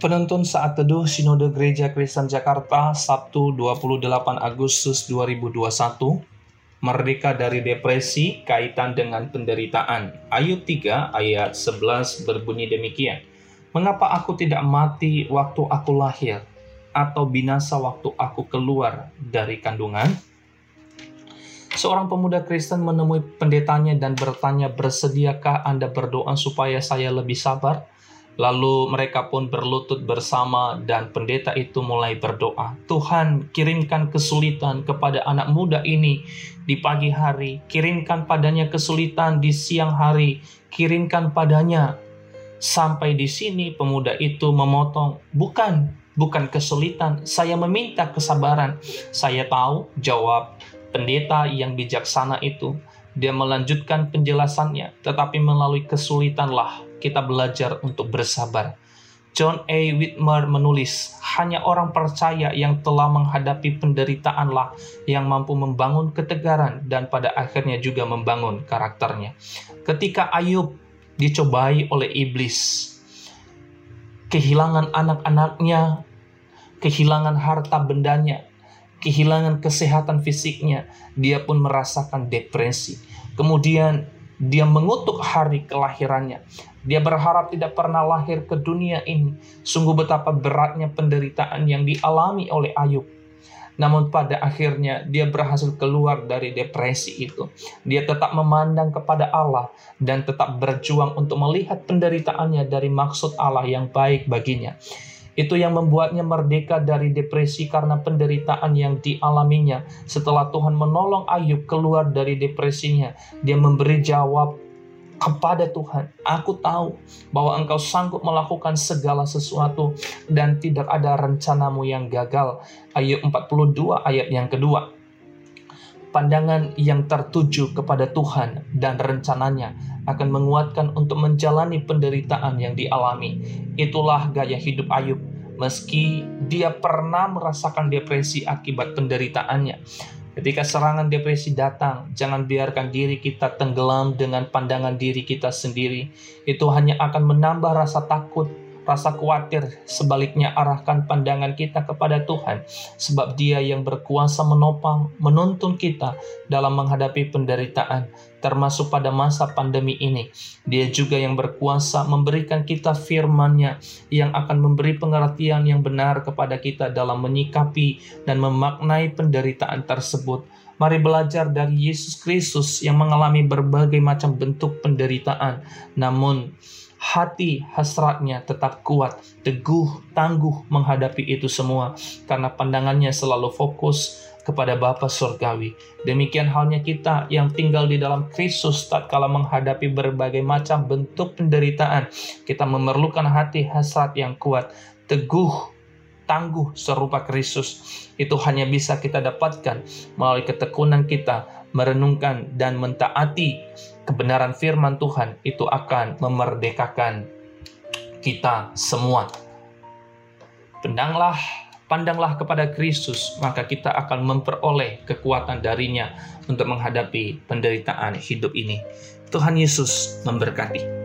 Penuntun Saat Teduh Sinode Gereja Kristen Jakarta Sabtu 28 Agustus 2021 Merdeka dari depresi kaitan dengan penderitaan Ayub 3 ayat 11 berbunyi demikian Mengapa aku tidak mati waktu aku lahir atau binasa waktu aku keluar dari kandungan? Seorang pemuda Kristen menemui pendetanya dan bertanya, "Bersediakah Anda berdoa supaya saya lebih sabar?" Lalu mereka pun berlutut bersama dan pendeta itu mulai berdoa. Tuhan kirimkan kesulitan kepada anak muda ini di pagi hari. Kirimkan padanya kesulitan di siang hari. Kirimkan padanya. Sampai di sini pemuda itu memotong. Bukan, bukan kesulitan. Saya meminta kesabaran. Saya tahu jawab pendeta yang bijaksana itu. Dia melanjutkan penjelasannya, tetapi melalui kesulitanlah kita belajar untuk bersabar. John A. Whitmer menulis, hanya orang percaya yang telah menghadapi penderitaanlah yang mampu membangun ketegaran dan pada akhirnya juga membangun karakternya. Ketika Ayub dicobai oleh iblis, kehilangan anak-anaknya, kehilangan harta bendanya, kehilangan kesehatan fisiknya, dia pun merasakan depresi. Kemudian dia mengutuk hari kelahirannya. Dia berharap tidak pernah lahir ke dunia ini. Sungguh betapa beratnya penderitaan yang dialami oleh Ayub. Namun pada akhirnya dia berhasil keluar dari depresi itu. Dia tetap memandang kepada Allah dan tetap berjuang untuk melihat penderitaannya dari maksud Allah yang baik baginya. Itu yang membuatnya merdeka dari depresi karena penderitaan yang dialaminya. Setelah Tuhan menolong Ayub keluar dari depresinya, dia memberi jawab kepada Tuhan, aku tahu bahwa engkau sanggup melakukan segala sesuatu dan tidak ada rencanamu yang gagal. Ayub 42 ayat yang kedua. Pandangan yang tertuju kepada Tuhan dan rencananya akan menguatkan untuk menjalani penderitaan yang dialami. Itulah gaya hidup Ayub, meski dia pernah merasakan depresi akibat penderitaannya. Ketika serangan depresi datang, jangan biarkan diri kita tenggelam dengan pandangan diri kita sendiri. Itu hanya akan menambah rasa takut rasa khawatir, sebaliknya arahkan pandangan kita kepada Tuhan, sebab Dia yang berkuasa menopang, menuntun kita dalam menghadapi penderitaan, termasuk pada masa pandemi ini. Dia juga yang berkuasa memberikan kita firman-Nya yang akan memberi pengertian yang benar kepada kita dalam menyikapi dan memaknai penderitaan tersebut. Mari belajar dari Yesus Kristus yang mengalami berbagai macam bentuk penderitaan, namun hati hasratnya tetap kuat, teguh, tangguh menghadapi itu semua karena pandangannya selalu fokus kepada Bapa Surgawi. Demikian halnya kita yang tinggal di dalam Kristus tatkala menghadapi berbagai macam bentuk penderitaan. Kita memerlukan hati hasrat yang kuat, teguh, tangguh serupa Kristus. Itu hanya bisa kita dapatkan melalui ketekunan kita merenungkan dan mentaati kebenaran firman Tuhan itu akan memerdekakan kita semua. Pendanglah, pandanglah kepada Kristus, maka kita akan memperoleh kekuatan darinya untuk menghadapi penderitaan hidup ini. Tuhan Yesus memberkati.